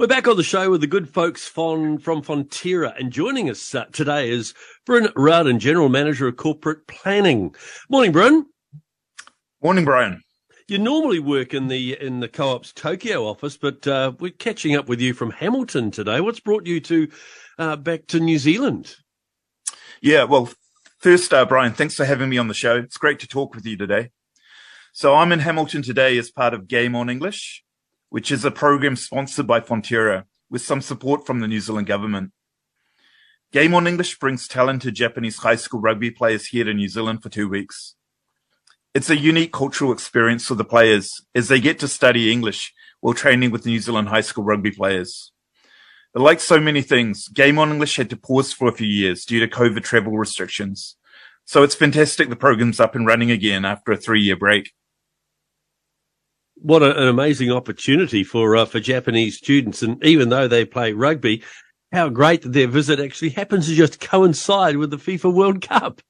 We're back on the show with the good folks from, from Fonterra, and joining us uh, today is Bryn Rowdon, General Manager of Corporate Planning. Morning, Bryn. Morning, Brian. You normally work in the in the co-op's Tokyo office, but uh, we're catching up with you from Hamilton today. What's brought you to uh, back to New Zealand? Yeah, well, first, uh, Brian, thanks for having me on the show. It's great to talk with you today. So I'm in Hamilton today as part of Game on English, which is a program sponsored by Fonterra with some support from the New Zealand government. Game on English brings talented Japanese high school rugby players here to New Zealand for two weeks. It's a unique cultural experience for the players as they get to study English while training with New Zealand high school rugby players. But like so many things, Game on English had to pause for a few years due to COVID travel restrictions. So it's fantastic the program's up and running again after a three year break what a, an amazing opportunity for uh, for Japanese students. And even though they play rugby, how great that their visit actually happens to just coincide with the FIFA World Cup.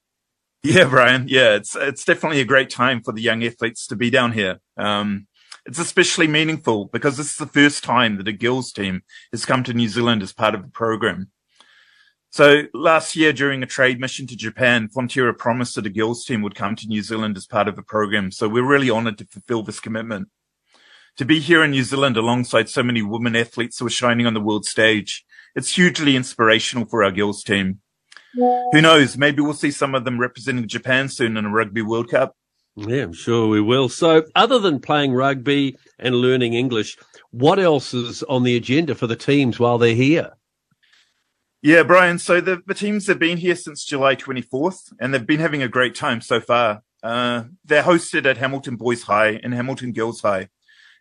Yeah, Brian. Yeah, it's it's definitely a great time for the young athletes to be down here. Um, it's especially meaningful because this is the first time that a girls team has come to New Zealand as part of the program. So last year during a trade mission to Japan, Fonterra promised that a girls team would come to New Zealand as part of the program. So we're really honored to fulfill this commitment to be here in New Zealand alongside so many women athletes who are shining on the world stage, it's hugely inspirational for our girls team. Who knows? Maybe we'll see some of them representing Japan soon in a Rugby World Cup. Yeah, I'm sure we will. So, other than playing rugby and learning English, what else is on the agenda for the teams while they're here? Yeah, Brian. So the, the teams have been here since July 24th, and they've been having a great time so far. Uh, they're hosted at Hamilton Boys High and Hamilton Girls High.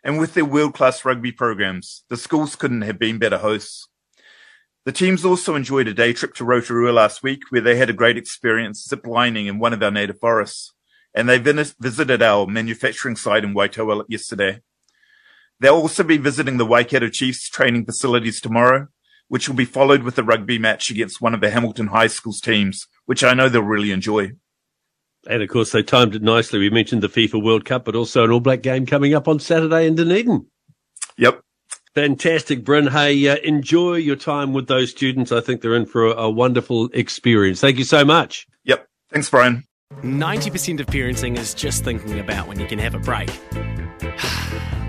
And with their world class rugby programs, the schools couldn't have been better hosts. The teams also enjoyed a day trip to Rotorua last week where they had a great experience zip lining in one of our native forests. And they visited our manufacturing site in Waitoa yesterday. They'll also be visiting the Waikato Chiefs training facilities tomorrow, which will be followed with a rugby match against one of the Hamilton High School's teams, which I know they'll really enjoy. And of course, they timed it nicely. We mentioned the FIFA World Cup, but also an All Black game coming up on Saturday in Dunedin. Yep. Fantastic, Bryn. Hey, uh, enjoy your time with those students. I think they're in for a, a wonderful experience. Thank you so much. Yep. Thanks, Brian. 90% of parenting is just thinking about when you can have a break.